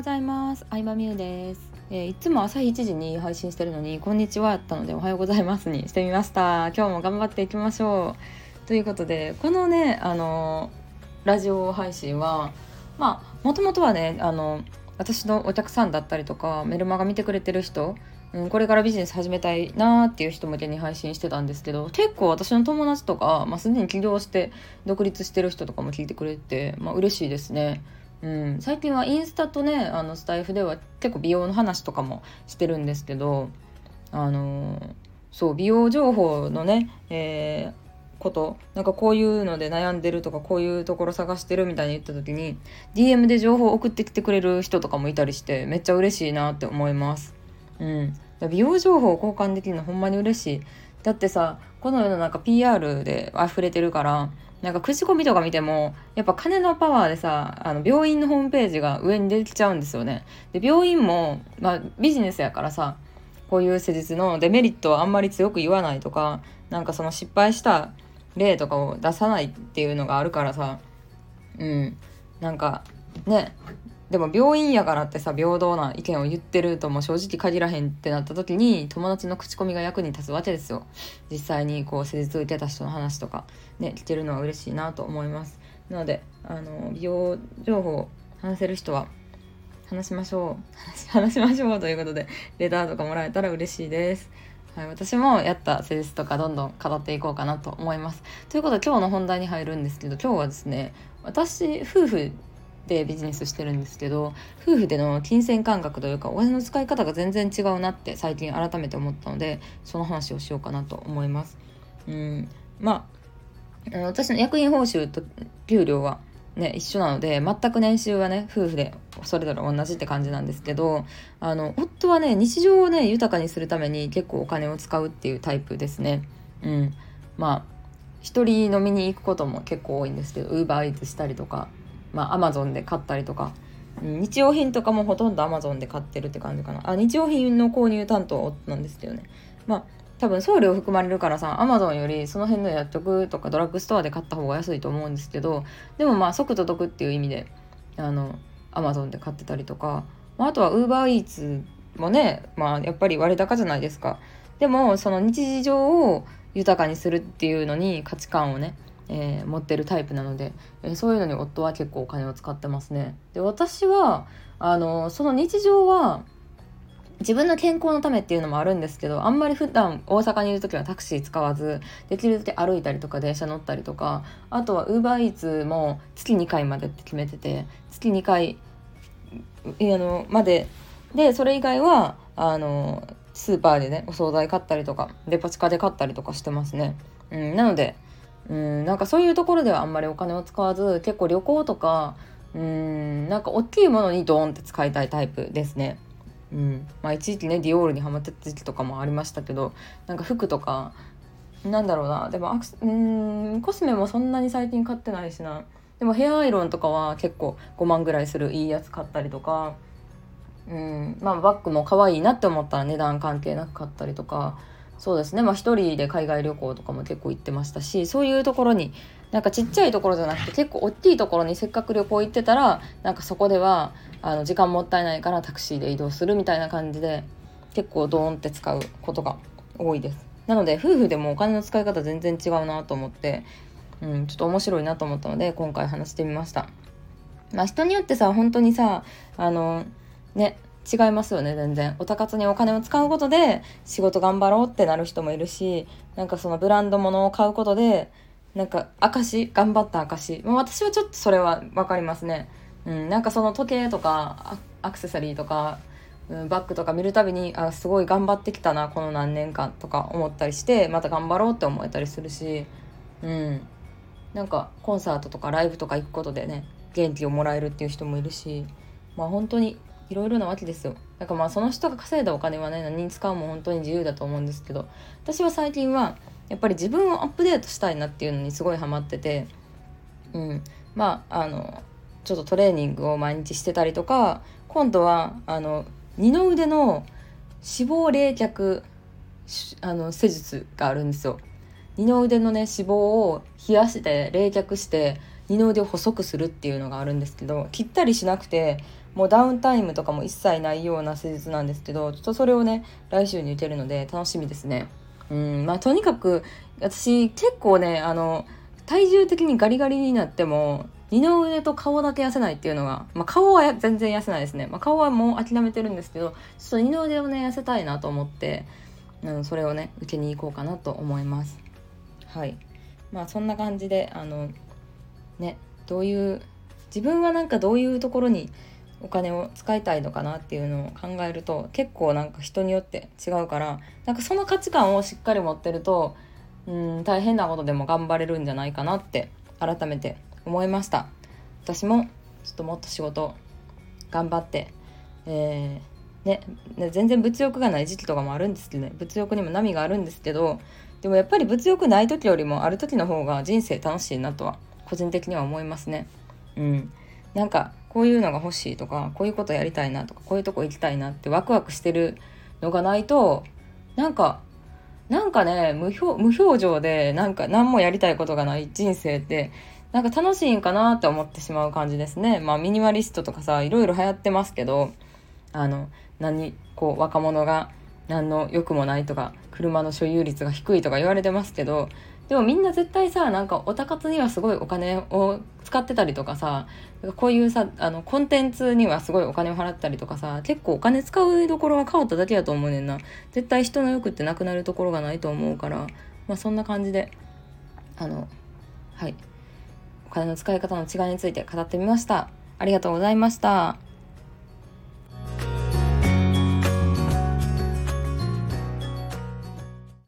ございます。相葉美優です、えー、いつも朝1時に配信してるのにこんにちはやったのでおはようございますにしてみました。今日も頑張っていきましょう。ということでこのねあのラジオ配信はまあもともとはねあの私のお客さんだったりとかメルマガ見てくれてる人うん、これからビジネス始めたいなーっていう人向けに配信してたんですけど結構私の友達とか、まあ、すでに起業して独立してる人とかも聞いてくれて、まあ嬉しいですね。うん、最近はインスタとねあのスタイフでは結構美容の話とかもしてるんですけどあの、そう美容情報のね、えー、ことなんかこういうので悩んでるとかこういうところ探してるみたいに言った時に DM で情報送ってきてくれる人とかもいたりしてめっちゃ嬉しいなって思います。うん、美容情報を交換できるのほんまに嬉しい。だってさこの世の中 PR で溢れてるからなんか口コミとか見てもやっぱ金のパワーでさあの病院のホームページが上に出てきちゃうんですよね。で病院も、まあ、ビジネスやからさこういう施術のデメリットをあんまり強く言わないとかなんかその失敗した例とかを出さないっていうのがあるからさうんなんかねでも病院やからってさ平等な意見を言ってるとも正直限らへんってなった時に友達の口コミが役に立つわけですよ。実際にこう施術受けた人の話とかね聞けるのは嬉しいなと思います。なのであの美容情報話せる人は話しましょう。話しましょうということでレターとかもらえたら嬉しいです。はい、私もやった施術とかどんどん語っていこうかなと思います。ということで今日の本題に入るんですけど今日はですね私夫婦でビジネスしてるんですけど夫婦での金銭感覚というかお金の使い方が全然違うなって最近改めて思ったのでその話をしようかなと思います。うんまあ私の役員報酬と給料はね、一緒なので全く年収はね夫婦でそれぞれ同じって感じなんですけどあの夫はね日常をね豊かにするために結構お金を使うっていうタイプですね。うん、まあ一人飲みに行くことも結構多いんですけどウーバーイーツしたりとかまあ、アマゾンで買ったりとか、日用品とかもほとんどアマゾンで買ってるって感じかな。あ、日用品の購入担当なんですけどね。まあ、多分送料含まれるからさ、アマゾンよりその辺の薬局とかドラッグストアで買った方が安いと思うんですけど、でもまあ、即と得っていう意味で、あの、アマゾンで買ってたりとか、まあ、あとはウーバーイーツもね、まあ、やっぱり割高じゃないですか。でも、その日常を豊かにするっていうのに価値観をね、えー、持ってるタイプなので、えー、そういうのに夫は結構お金を使ってますね。で私はあのその日常は自分の健康のためっていうのもあるんですけどあんまり普段大阪にいる時はタクシー使わずできるだけ歩いたりとか電車乗ったりとかあとはウーバーイーツも月2回までって決めてて月2回あのまででそれ以外はあのスーパーでねお惣菜買ったりとかデパ地下で買ったりとかしてますね。うん、なのでうんなんかそういうところではあんまりお金を使わず結構旅行とかうんなんか大きいものにドーンって使いたいタイプですね。うんまあ、一時期ねディオールにハマってた時期とかもありましたけどなんか服とかなんだろうなでもアクうんコスメもそんなに最近買ってないしなでもヘアアイロンとかは結構5万ぐらいするいいやつ買ったりとかうんまあバッグも可愛いなって思ったら値段関係なく買ったりとかそうですねまあ一人で海外旅行とかも結構行ってましたしそういうところになんかちっちゃいところじゃなくて結構大きいところにせっかく旅行行ってたらなんかそこではあの時間もったいないからタクシーで移動するみたいな感じで結構ドーンって使うことが多いです。なので夫婦でもお金の使い方全然違うなと思って、うん、ちょっと面白いなと思ったので今回話してみました。まあ人によってさ本当にさあのね違いますよね全然。おたかつにお金を使うことで仕事頑張ろうってなる人もいるしなんかそのブランド物を買うことでなんか証頑張った証、まあ、私はちょっとそれは分かりますね、うん、なんかその時計とかアクセサリーとか、うん、バッグとか見るたびにあすごい頑張ってきたなこの何年間とか思ったりしてまた頑張ろうって思えたりするしうん。なんかコンサートとかライブとか行くことでね元気をもらえるっていう人もいるしまあ本当にいろいろなわけですよ。だからまあその人が稼いだお金はね何に使うも本当に自由だと思うんですけど私は最近はやっぱり自分をアップデートしたいなっていうのにすごいハマっててうん。まああのちょっとトレーニングを毎日してたりとか今度はあの二の腕の脂肪冷却あの施術があるんですよ。二の腕のね脂肪を冷やして冷却して二の腕を細くするっていうのがあるんですけど切ったりしなくてもうダウンタイムとかも一切ないような施術なんですけどちょっとそれをね来週に受けるので楽しみですね。うんまあ、とにかく私結構ねあの体重的にガリガリになっても二の腕と顔だけ痩せないっていうのが、まあ、顔は全然痩せないですね、まあ、顔はもう諦めてるんですけどちょっと二の腕をね痩せたいなと思って、うん、それをね受けに行こうかなと思います。はい。まあそんな感じであのねどういう自分はなんかどういうところにお金を使いたいのかなっていうのを考えると結構なんか人によって違うからなんかその価値観をしっかり持ってるとうん大変なことでも頑張れるんじゃないかなって改めて思いました。私もちょっともっと仕事頑張って、えー、ね、ね、全然物欲がない時期とかもあるんですけどね物欲にも波があるんですけどでもやっぱり物欲ない時よりもある時の方が人生楽しいなとは個人的には思いますねうんなんかこういうのが欲しいとかこういうことやりたいなとかこういうとこ行きたいなってワクワクしてるのがないとなんかなんかね無表無表情でなんか何もやりたいことがない人生ってなんか楽しいんかなって思ってしまう感じですね。まあミニマリストとかさいろいろ流行ってますけどあの何こう若者が何の欲もないとか車の所有率が低いとか言われてますけどでもみんな絶対さなんかおたかつにはすごいお金を使ってたりとかさこういうさあのコンテンツにはすごいお金を払ったりとかさ結構お金使うところは変わっただけやと思うねんな。絶対人の欲ってなくなるところがないと思うからまあそんな感じであのはい。お金の使い方の違いについて語ってみました。ありがとうございました。